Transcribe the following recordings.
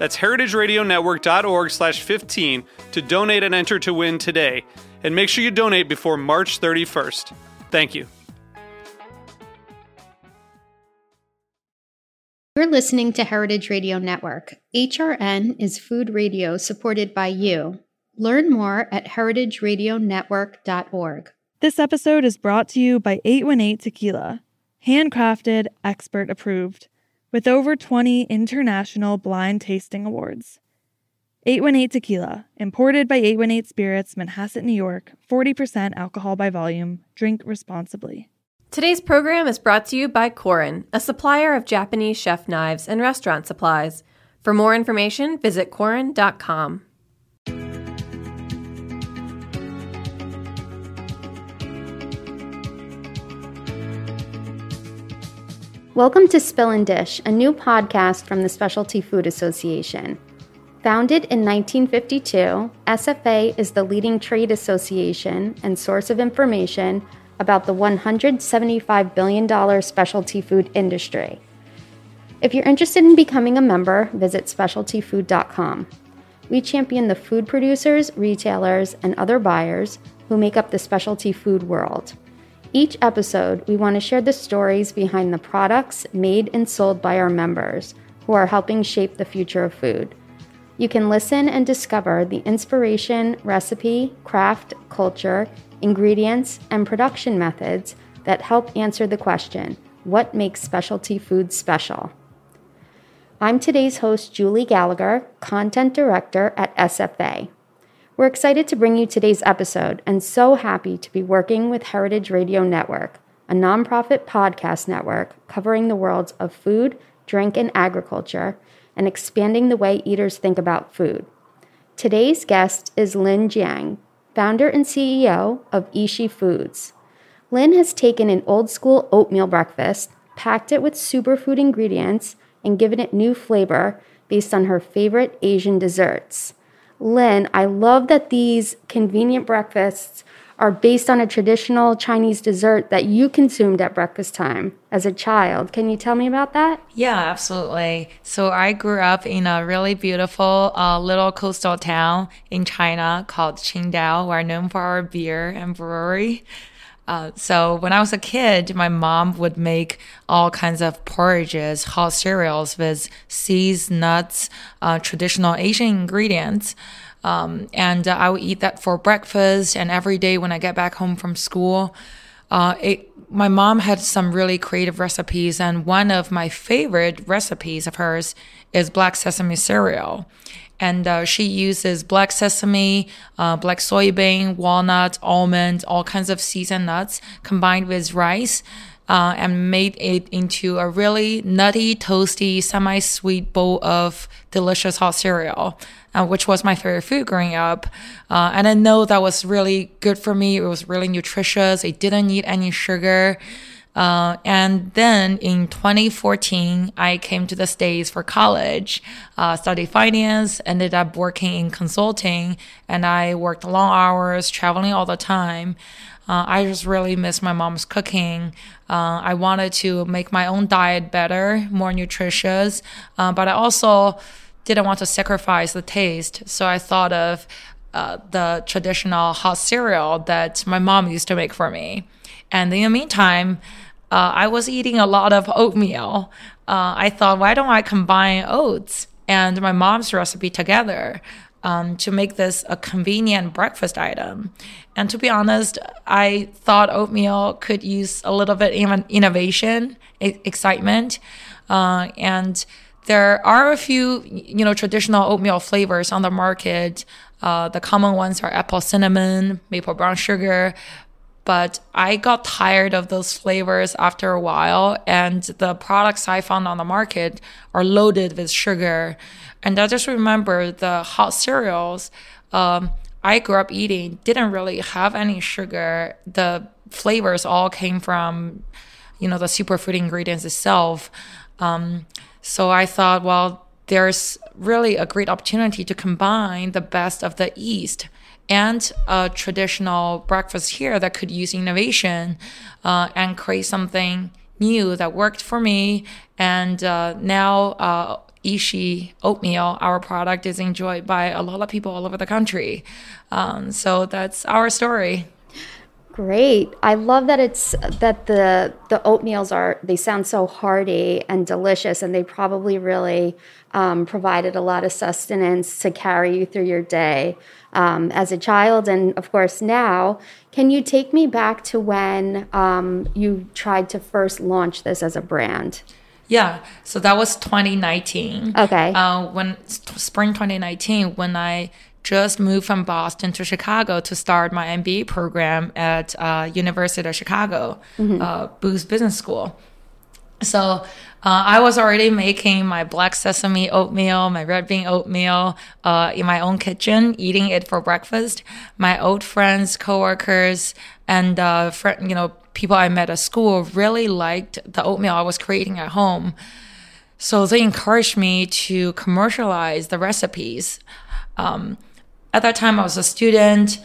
That's heritageradionetwork.org slash 15 to donate and enter to win today. And make sure you donate before March 31st. Thank you. You're listening to Heritage Radio Network. HRN is food radio supported by you. Learn more at heritageradionetwork.org. This episode is brought to you by 818 Tequila, handcrafted, expert approved with over 20 international blind tasting awards. 818 Tequila, imported by 818 Spirits, Manhasset, New York, 40% alcohol by volume. Drink responsibly. Today's program is brought to you by Korin, a supplier of Japanese chef knives and restaurant supplies. For more information, visit Korin.com. Welcome to Spill and Dish, a new podcast from the Specialty Food Association. Founded in 1952, SFA is the leading trade association and source of information about the $175 billion specialty food industry. If you're interested in becoming a member, visit specialtyfood.com. We champion the food producers, retailers, and other buyers who make up the specialty food world. Each episode, we want to share the stories behind the products made and sold by our members who are helping shape the future of food. You can listen and discover the inspiration, recipe, craft, culture, ingredients, and production methods that help answer the question what makes specialty food special? I'm today's host, Julie Gallagher, Content Director at SFA. We're excited to bring you today's episode and so happy to be working with Heritage Radio Network, a nonprofit podcast network covering the worlds of food, drink, and agriculture, and expanding the way eaters think about food. Today's guest is Lin Jiang, founder and CEO of Yishi Foods. Lin has taken an old school oatmeal breakfast, packed it with superfood ingredients, and given it new flavor based on her favorite Asian desserts. Lin, I love that these convenient breakfasts are based on a traditional Chinese dessert that you consumed at breakfast time as a child. Can you tell me about that? Yeah, absolutely. So I grew up in a really beautiful uh, little coastal town in China called Qingdao. We're known for our beer and brewery. Uh, so when I was a kid, my mom would make all kinds of porridges, hot cereals with seeds, nuts, uh, traditional Asian ingredients. Um, and uh, I would eat that for breakfast. And every day when I get back home from school, uh, it, my mom had some really creative recipes. And one of my favorite recipes of hers is black sesame cereal and uh, she uses black sesame, uh, black soybean, walnut, almond, all kinds of seeds and nuts combined with rice. Uh, and made it into a really nutty, toasty, semi-sweet bowl of delicious hot cereal, uh, which was my favorite food growing up. Uh, and I know that was really good for me. It was really nutritious. It didn't need any sugar. Uh, and then in 2014, I came to the States for college, uh, studied finance, ended up working in consulting, and I worked long hours, traveling all the time. Uh, I just really miss my mom's cooking. Uh, I wanted to make my own diet better, more nutritious, uh, but I also didn't want to sacrifice the taste. So I thought of uh, the traditional hot cereal that my mom used to make for me. And in the meantime, uh, I was eating a lot of oatmeal. Uh, I thought, why don't I combine oats and my mom's recipe together? um, to make this a convenient breakfast item. And to be honest, I thought oatmeal could use a little bit even innovation, excitement, uh, and there are a few, you know, traditional oatmeal flavors on the market. Uh, the common ones are apple cinnamon, maple brown sugar, but I got tired of those flavors after a while, and the products I found on the market are loaded with sugar. And I just remember the hot cereals um, I grew up eating didn't really have any sugar. The flavors all came from, you know, the superfood ingredients itself. Um, so I thought, well, there's really a great opportunity to combine the best of the East and a traditional breakfast here that could use innovation uh, and create something new that worked for me. And uh, now, uh, Yishi oatmeal, our product is enjoyed by a lot of people all over the country. Um, so that's our story. Great. I love that it's that the the oatmeals are they sound so hearty and delicious, and they probably really um, provided a lot of sustenance to carry you through your day um, as a child, and of course now. Can you take me back to when um, you tried to first launch this as a brand? Yeah, so that was 2019. Okay. Uh, when spring 2019, when I just moved from Boston to Chicago to start my MBA program at uh, University of Chicago, mm-hmm. uh, Booth Business School. So uh, I was already making my black sesame oatmeal, my red bean oatmeal uh, in my own kitchen, eating it for breakfast. My old friends, coworkers, and uh, you know people I met at school really liked the oatmeal I was creating at home. So they encouraged me to commercialize the recipes. Um, at that time, I was a student.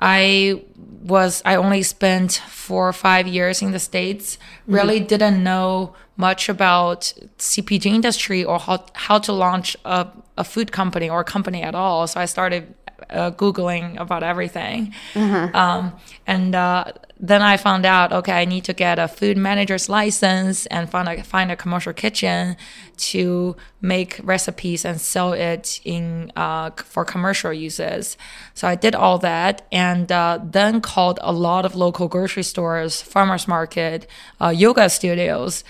I was I only spent four or five years in the states. Mm-hmm. Really didn't know much about CPG industry or how how to launch a, a food company or a company at all. So I started uh, googling about everything, uh-huh. um, and uh, then I found out, okay, I need to get a food manager's license and find a, find a commercial kitchen to make recipes and sell it in uh, for commercial uses. So I did all that and uh, then called a lot of local grocery stores, farmers market, uh, yoga studios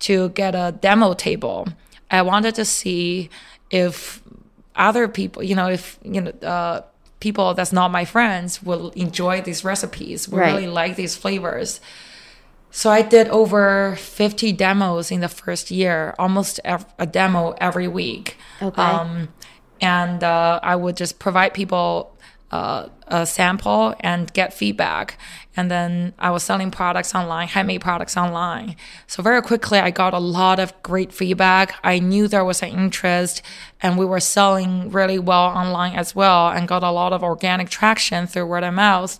to get a demo table. I wanted to see if other people, you know, if you know uh, people that's not my friends will enjoy these recipes, will right. really like these flavors. So I did over 50 demos in the first year, almost a demo every week. Okay. Um, and uh, I would just provide people uh, a sample and get feedback. And then I was selling products online, handmade products online. So very quickly, I got a lot of great feedback. I knew there was an interest, and we were selling really well online as well, and got a lot of organic traction through word of mouth.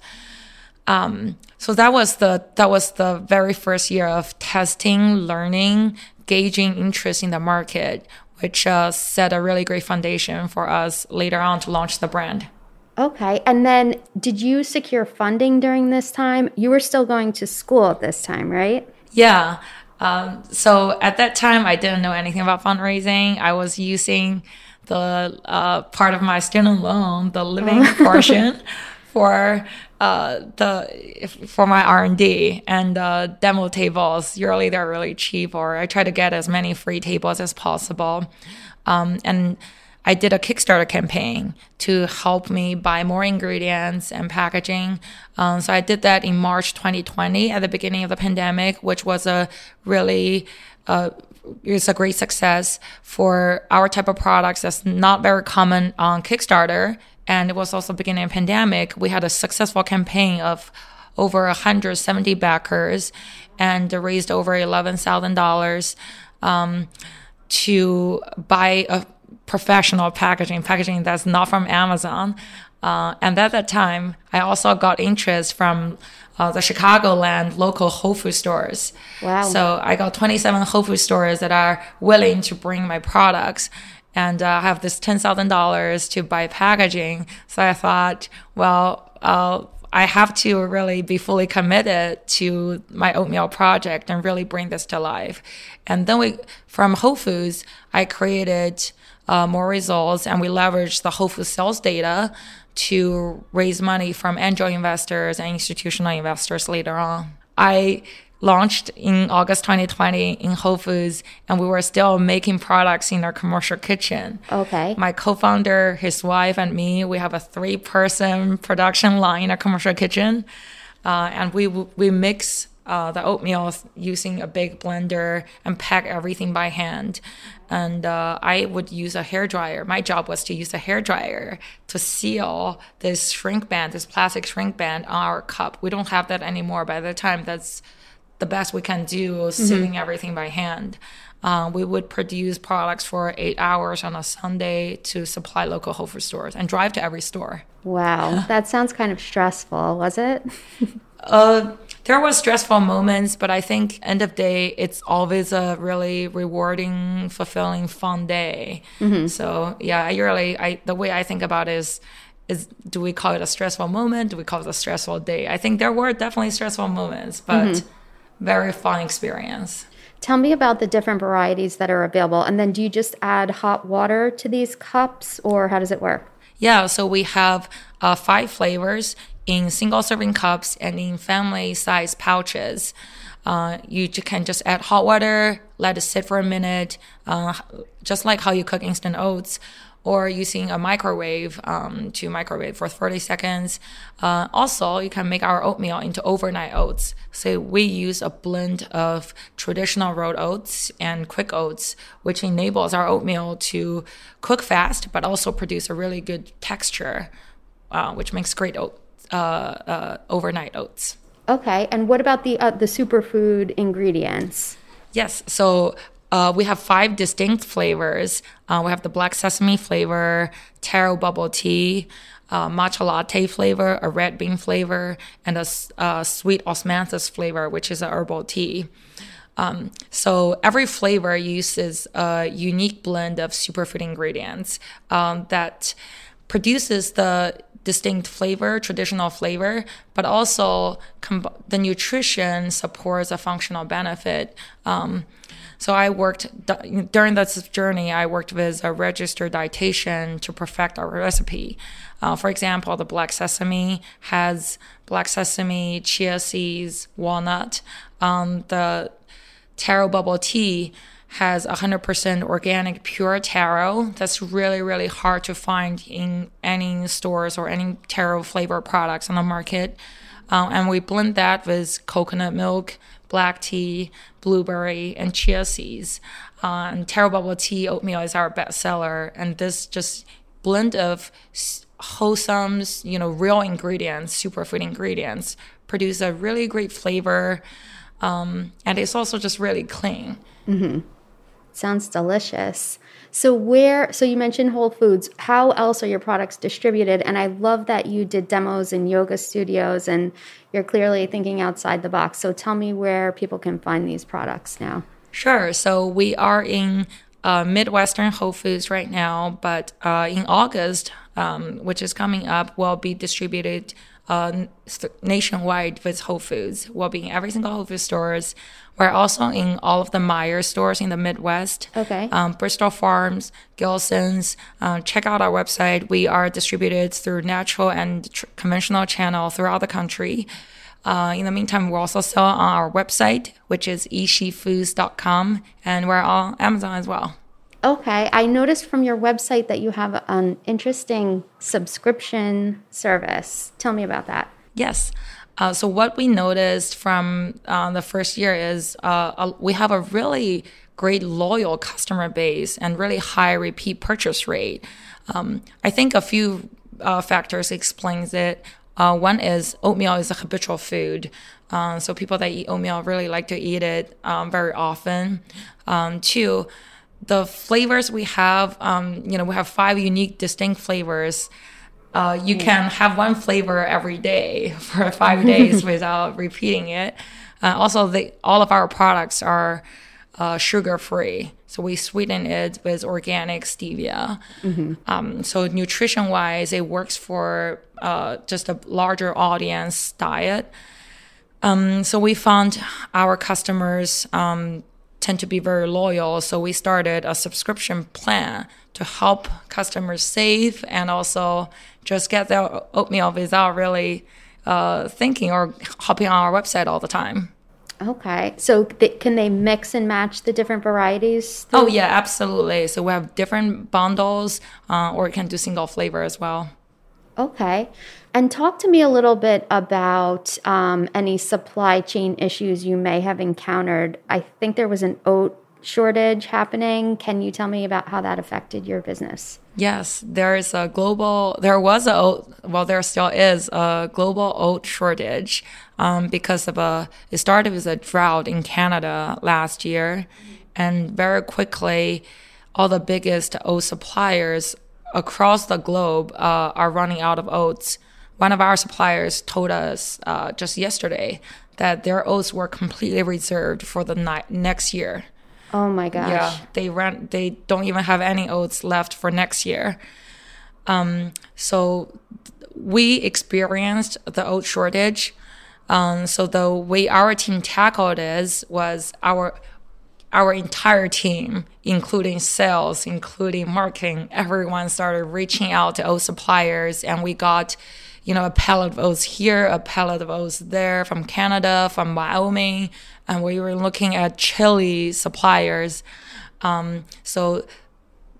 Um, so that was the that was the very first year of testing, learning, gauging interest in the market, which uh, set a really great foundation for us later on to launch the brand. Okay. And then did you secure funding during this time? You were still going to school at this time, right? Yeah. Um, so at that time, I didn't know anything about fundraising. I was using the uh, part of my student loan, the living portion, for uh, the for my R and D and uh, demo tables. Usually they're really cheap, or I try to get as many free tables as possible. Um, and I did a Kickstarter campaign to help me buy more ingredients and packaging. Um, so I did that in March 2020 at the beginning of the pandemic, which was a really uh, it's a great success for our type of products that's not very common on Kickstarter. And it was also beginning of pandemic. We had a successful campaign of over 170 backers and raised over $11,000 um, to buy a professional packaging, packaging that's not from Amazon. Uh, and at that time, I also got interest from uh, the Chicagoland local Whole Food stores. Wow. So I got 27 Whole Food stores that are willing to bring my products. And uh, I have this $10,000 to buy packaging. So I thought, well, uh, I have to really be fully committed to my oatmeal project and really bring this to life. And then we, from Whole Foods, I created uh, more results, and we leverage the Whole Foods sales data to raise money from angel investors and institutional investors later on. I launched in August 2020 in Whole Foods, and we were still making products in our commercial kitchen. Okay. My co-founder, his wife, and me, we have a three-person production line in our commercial kitchen, uh, and we we mix uh, the oatmeal using a big blender and pack everything by hand. And uh, I would use a hair dryer. My job was to use a hair dryer to seal this shrink band, this plastic shrink band on our cup. We don't have that anymore. By the time that's the best we can do, sealing mm-hmm. everything by hand. Uh, we would produce products for eight hours on a Sunday to supply local Whole Foods stores and drive to every store. Wow, that sounds kind of stressful, was it? uh, there was stressful moments, but I think end of day, it's always a really rewarding, fulfilling, fun day. Mm-hmm. So yeah, I really, I the way I think about it is is do we call it a stressful moment? Do we call it a stressful day? I think there were definitely stressful moments, but mm-hmm. very fun experience. Tell me about the different varieties that are available. And then do you just add hot water to these cups or how does it work? Yeah, so we have uh, five flavors in single serving cups and in family size pouches. Uh, you can just add hot water, let it sit for a minute, uh, just like how you cook instant oats, or using a microwave um, to microwave for 30 seconds. Uh, also, you can make our oatmeal into overnight oats. So we use a blend of traditional rolled oats and quick oats, which enables our oatmeal to cook fast, but also produce a really good texture, uh, which makes great oat, uh, uh overnight oats. Okay, and what about the uh, the superfood ingredients? Yes, so uh, we have five distinct flavors. Uh, we have the black sesame flavor, taro bubble tea, uh, matcha latte flavor, a red bean flavor, and a, a sweet osmanthus flavor, which is a herbal tea. Um, so every flavor uses a unique blend of superfood ingredients um, that produces the distinct flavor, traditional flavor, but also the nutrition supports a functional benefit. Um, so I worked during this journey. I worked with a registered dietitian to perfect our recipe. Uh, for example, the black sesame has black sesame, chia seeds, walnut. Um, the taro bubble tea has 100% organic pure taro. That's really, really hard to find in any stores or any taro flavor products on the market. Um, and we blend that with coconut milk, black tea, blueberry, and chia seeds. Uh, and Taro Bubble Tea Oatmeal is our best seller. And this just blend of wholesome, you know, real ingredients, superfood ingredients, produce a really great flavor. Um, and it's also just really clean. Mm-hmm. Sounds delicious. So where so you mentioned Whole Foods. How else are your products distributed? And I love that you did demos in yoga studios and you're clearly thinking outside the box. So tell me where people can find these products now. Sure. So we are in uh, Midwestern Whole Foods right now, but uh, in August, um, which is coming up, will be distributed uh, nationwide with Whole Foods. We'll be in every single Whole Foods stores. We're also in all of the Meijer stores in the Midwest. Okay. Um, Bristol Farms, Gelson's. Uh, check out our website. We are distributed through natural and tr- conventional channel throughout the country. Uh, in the meantime, we're also sell on our website, which is yishifoods.com, and we're on Amazon as well. Okay. I noticed from your website that you have an interesting subscription service. Tell me about that. Yes. Uh, so what we noticed from uh, the first year is uh, we have a really great loyal customer base and really high repeat purchase rate. Um, I think a few uh, factors explains it. Uh, one is oatmeal is a habitual food. Uh, so people that eat oatmeal really like to eat it um, very often. Um, two, the flavors we have, um, you know, we have five unique, distinct flavors. Uh, you can have one flavor every day for five days without repeating it. Uh, also, the, all of our products are uh, sugar free, so we sweeten it with organic stevia. Mm-hmm. Um, so nutrition wise, it works for uh, just a larger audience diet. Um, so we found our customers um, tend to be very loyal. So we started a subscription plan to help customers save and also just get their oatmeal without really uh, thinking or hopping on our website all the time. Okay. So th- can they mix and match the different varieties? Oh, yeah, absolutely. So we have different bundles uh, or you can do single flavor as well. Okay. And talk to me a little bit about um, any supply chain issues you may have encountered. I think there was an oat shortage happening. Can you tell me about how that affected your business? Yes, there is a global, there was a well, there still is a global oat shortage um, because of a, it started with a drought in Canada last year. And very quickly, all the biggest oat suppliers across the globe uh, are running out of oats. One of our suppliers told us uh, just yesterday that their oats were completely reserved for the ni- next year. Oh my gosh. Yeah, they ran. They don't even have any oats left for next year. Um, so we experienced the oat shortage. Um, so the way our team tackled it was our our entire team, including sales, including marketing, everyone started reaching out to oat suppliers, and we got you know, a pallet of oats here, a pallet of oats there from Canada, from Wyoming, and we were looking at Chile suppliers. Um, so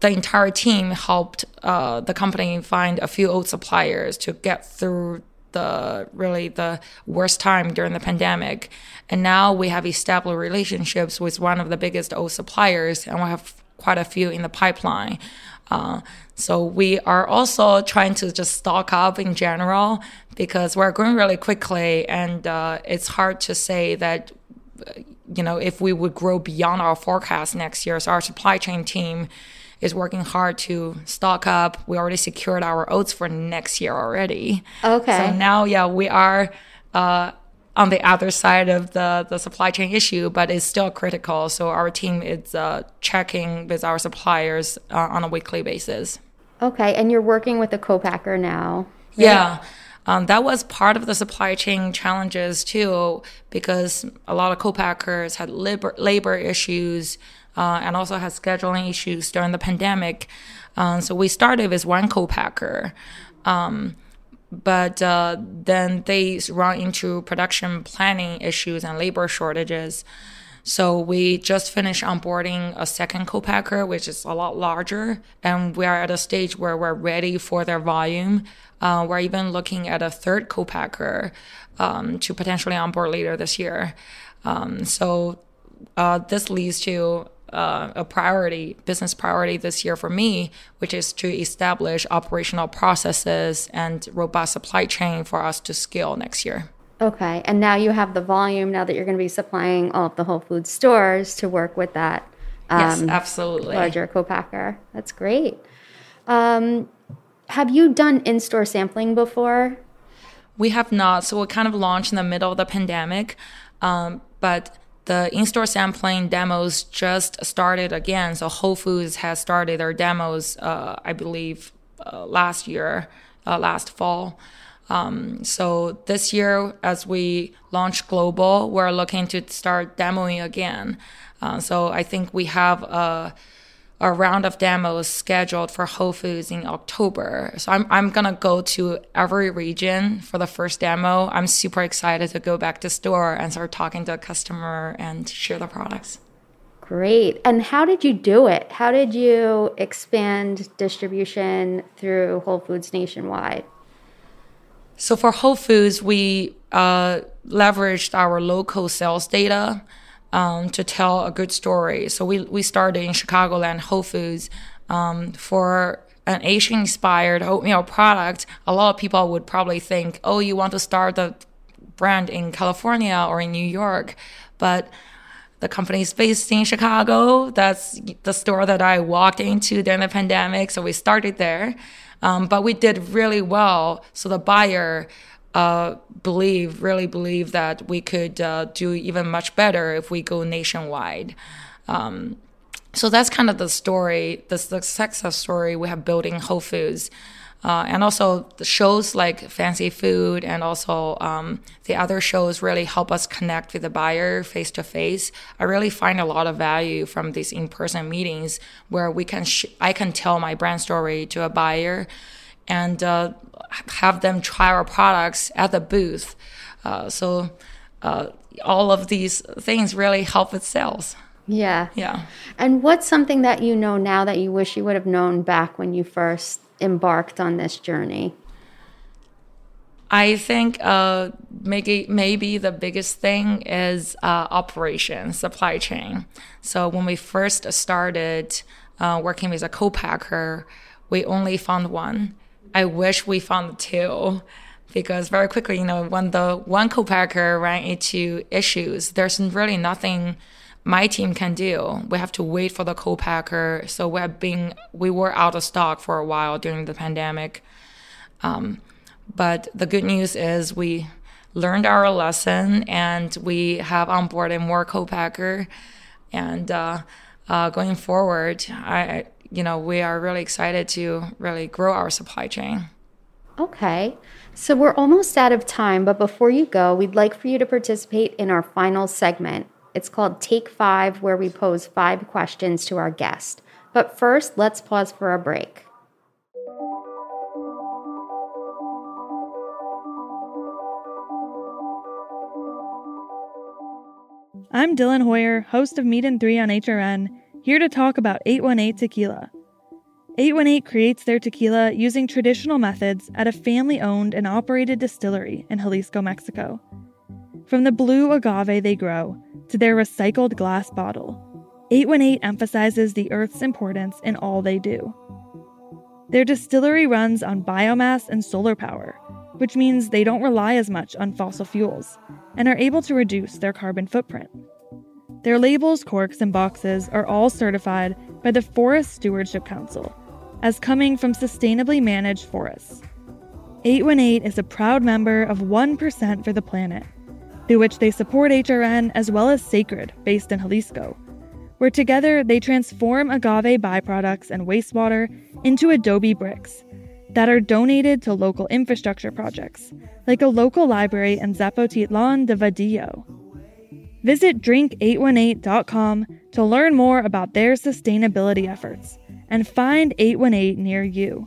the entire team helped uh, the company find a few oat suppliers to get through the really the worst time during the pandemic. And now we have established relationships with one of the biggest oat suppliers, and we have quite a few in the pipeline. Uh, so we are also trying to just stock up in general because we're growing really quickly, and uh, it's hard to say that you know if we would grow beyond our forecast next year. So our supply chain team is working hard to stock up. We already secured our oats for next year already. Okay. So now, yeah, we are. Uh, on the other side of the, the supply chain issue, but it's still critical. So our team is uh, checking with our suppliers uh, on a weekly basis. Okay, and you're working with a co-packer now. Right? Yeah. Um, that was part of the supply chain challenges too, because a lot of co-packers had labor, labor issues uh, and also had scheduling issues during the pandemic. Um, so we started with one co-packer. Um, but uh, then they run into production planning issues and labor shortages. So we just finished onboarding a second co-packer, which is a lot larger, and we are at a stage where we're ready for their volume. Uh, we're even looking at a third co-packer um, to potentially onboard later this year. Um, so uh, this leads to uh, a priority, business priority this year for me, which is to establish operational processes and robust supply chain for us to scale next year. Okay. And now you have the volume now that you're going to be supplying all of the Whole Foods stores to work with that. Um, yes, absolutely. Larger co-packer. That's great. Um, have you done in-store sampling before? We have not. So we kind of launched in the middle of the pandemic, um, but the in-store sampling demos just started again. So Whole Foods has started their demos, uh, I believe, uh, last year, uh, last fall. Um, so this year, as we launch global, we're looking to start demoing again. Uh, so I think we have a a round of demos scheduled for Whole Foods in October. So I'm, I'm going to go to every region for the first demo. I'm super excited to go back to store and start talking to a customer and share the products. Great. And how did you do it? How did you expand distribution through Whole Foods nationwide? So for Whole Foods, we uh, leveraged our local sales data um, to tell a good story. So we, we started in Chicagoland Whole Foods um, for an Asian inspired oatmeal product. A lot of people would probably think, oh, you want to start the brand in California or in New York. But the company is based in Chicago. That's the store that I walked into during the pandemic. So we started there. Um, but we did really well. So the buyer uh, believe, really believe that we could uh, do even much better if we go nationwide. Um, so that's kind of the story, the success story we have building Whole Foods. Uh, and also the shows like Fancy Food and also um, the other shows really help us connect with the buyer face to face. I really find a lot of value from these in person meetings where we can sh- I can tell my brand story to a buyer and uh, have them try our products at the booth. Uh, so uh, all of these things really help with sales. Yeah. Yeah. And what's something that you know now that you wish you would have known back when you first embarked on this journey? I think uh, maybe maybe the biggest thing is uh, operation, supply chain. So when we first started uh, working with a co-packer, we only found one. I wish we found two because very quickly, you know, when the one co-packer ran into issues, there's really nothing my team can do. We have to wait for the co-packer. So we're being we were out of stock for a while during the pandemic. Um, but the good news is we learned our lesson and we have onboarded more co-packer. And uh, uh, going forward, I you know we are really excited to really grow our supply chain. Okay. So we're almost out of time, but before you go, we'd like for you to participate in our final segment. It's called Take Five, where we pose five questions to our guest. But first, let's pause for a break. I'm Dylan Hoyer, host of Meat and 3 on HRN, here to talk about 818 Tequila. 818 creates their tequila using traditional methods at a family owned and operated distillery in Jalisco, Mexico. From the blue agave they grow to their recycled glass bottle, 818 emphasizes the earth's importance in all they do. Their distillery runs on biomass and solar power, which means they don't rely as much on fossil fuels and are able to reduce their carbon footprint. Their labels, corks, and boxes are all certified by the Forest Stewardship Council as coming from sustainably managed forests. 818 is a proud member of 1% for the Planet, through which they support HRN as well as Sacred, based in Jalisco, where together they transform agave byproducts and wastewater into adobe bricks that are donated to local infrastructure projects, like a local library in Zapotitlan de Vadillo. Visit drink818.com to learn more about their sustainability efforts and find 818 near you.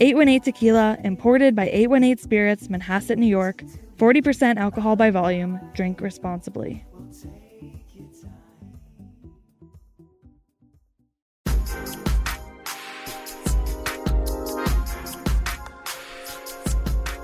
818 Tequila, imported by 818 Spirits, Manhasset, New York, 40% alcohol by volume. Drink responsibly.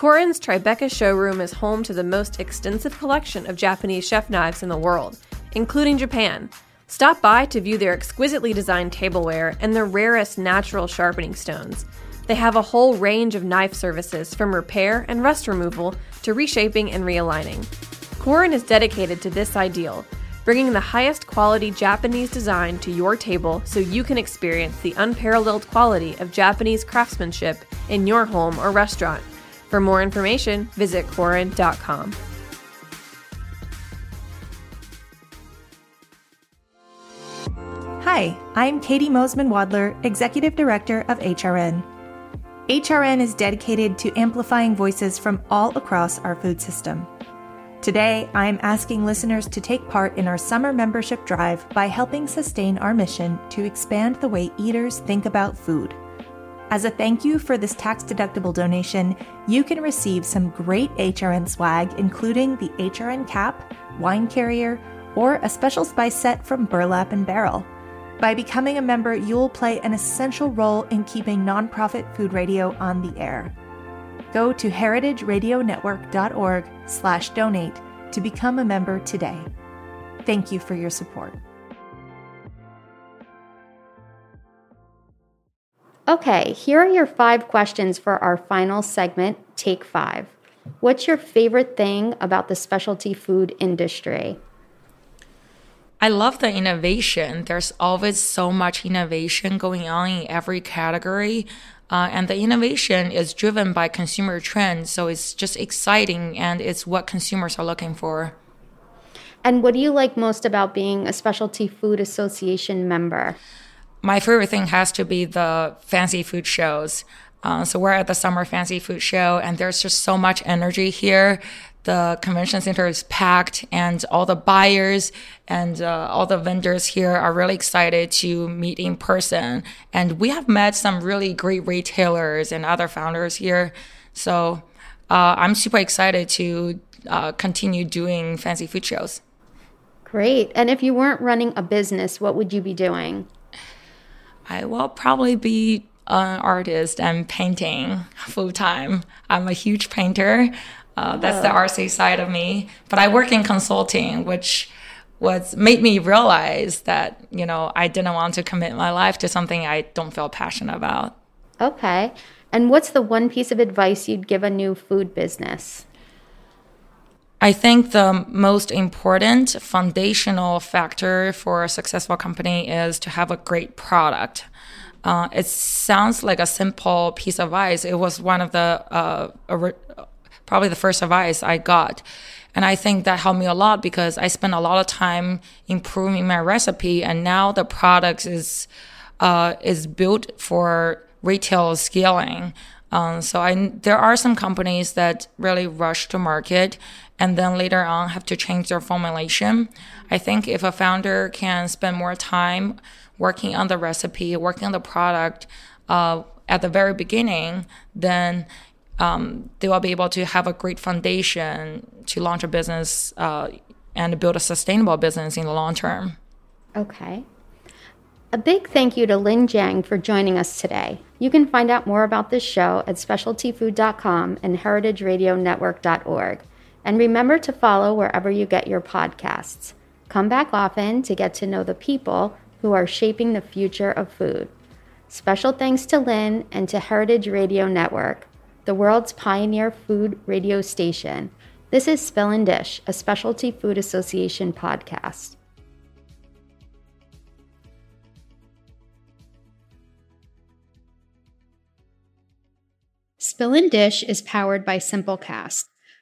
Korin's Tribeca showroom is home to the most extensive collection of Japanese chef knives in the world, including Japan. Stop by to view their exquisitely designed tableware and the rarest natural sharpening stones. They have a whole range of knife services from repair and rust removal to reshaping and realigning. Korin is dedicated to this ideal, bringing the highest quality Japanese design to your table so you can experience the unparalleled quality of Japanese craftsmanship in your home or restaurant. For more information, visit Korin.com. Hi, I'm Caity Moseman Wadler, Executive Director of HRN. HRN is dedicated to amplifying voices from all across our food system. Today, I'm asking listeners to take part in our summer membership drive by helping sustain our mission to expand the way eaters think about food. As a thank you for this tax deductible donation, you can receive some great HRN swag, including the HRN cap, wine carrier, or a special spice set from Burlap and Barrel. By becoming a member, you'll play an essential role in keeping nonprofit food radio on the air. Go to heritageradionetwork.org slash donate to become a member today. Thank you for your support. Okay, here are your five questions for our final segment, Take Five. What's your favorite thing about the specialty food industry? I love the innovation. There's always so much innovation going on in every category. Uh, and the innovation is driven by consumer trends. So it's just exciting and it's what consumers are looking for. And what do you like most about being a Specialty Food Association member? My favorite thing has to be the fancy food shows. Uh, so we're at the Summer Fancy Food Show, and there's just so much energy here. The convention center is packed, and all the buyers and uh, all the vendors here are really excited to meet in person. And we have met some really great retailers and other founders here. So uh, I'm super excited to uh, continue doing fancy food shows. Great. And if you weren't running a business, what would you be doing? I will probably be an artist and painting full time. I'm a huge painter. Uh, that's the RC side of me. But I work in consulting, which was made me realize that you know I didn't want to commit my life to something I don't feel passionate about. Okay. And what's the one piece of advice you'd give a new food business? I think the most important foundational factor for a successful company is to have a great product. Uh, it sounds like a simple piece of advice. It was one of the uh, probably the first advice I got. And I think that helped me a lot because I spent a lot of time improving my recipe, and now the product is uh, is built for retail scaling. Um, so I there are some companies that really rush to market and then later on have to change their formulation. I think if a founder can spend more time working on the recipe, working on the product uh, at the very beginning, then um, they will be able to have a great foundation to launch a business uh, and build a sustainable business in the long term. Okay. A big thank you to Lin Jiang for joining us today. You can find out more about this show at specialtyfood.com and heritageradionetwork.org. And remember to follow wherever you get your podcasts. Come back often to get to know the people who are shaping the future of food. Special thanks to Lin and to Heritage Radio Network, the world's pioneer food radio station. This is Spill and Dish, a Specialty Food Association podcast. Spill and Dish is powered by Simplecast.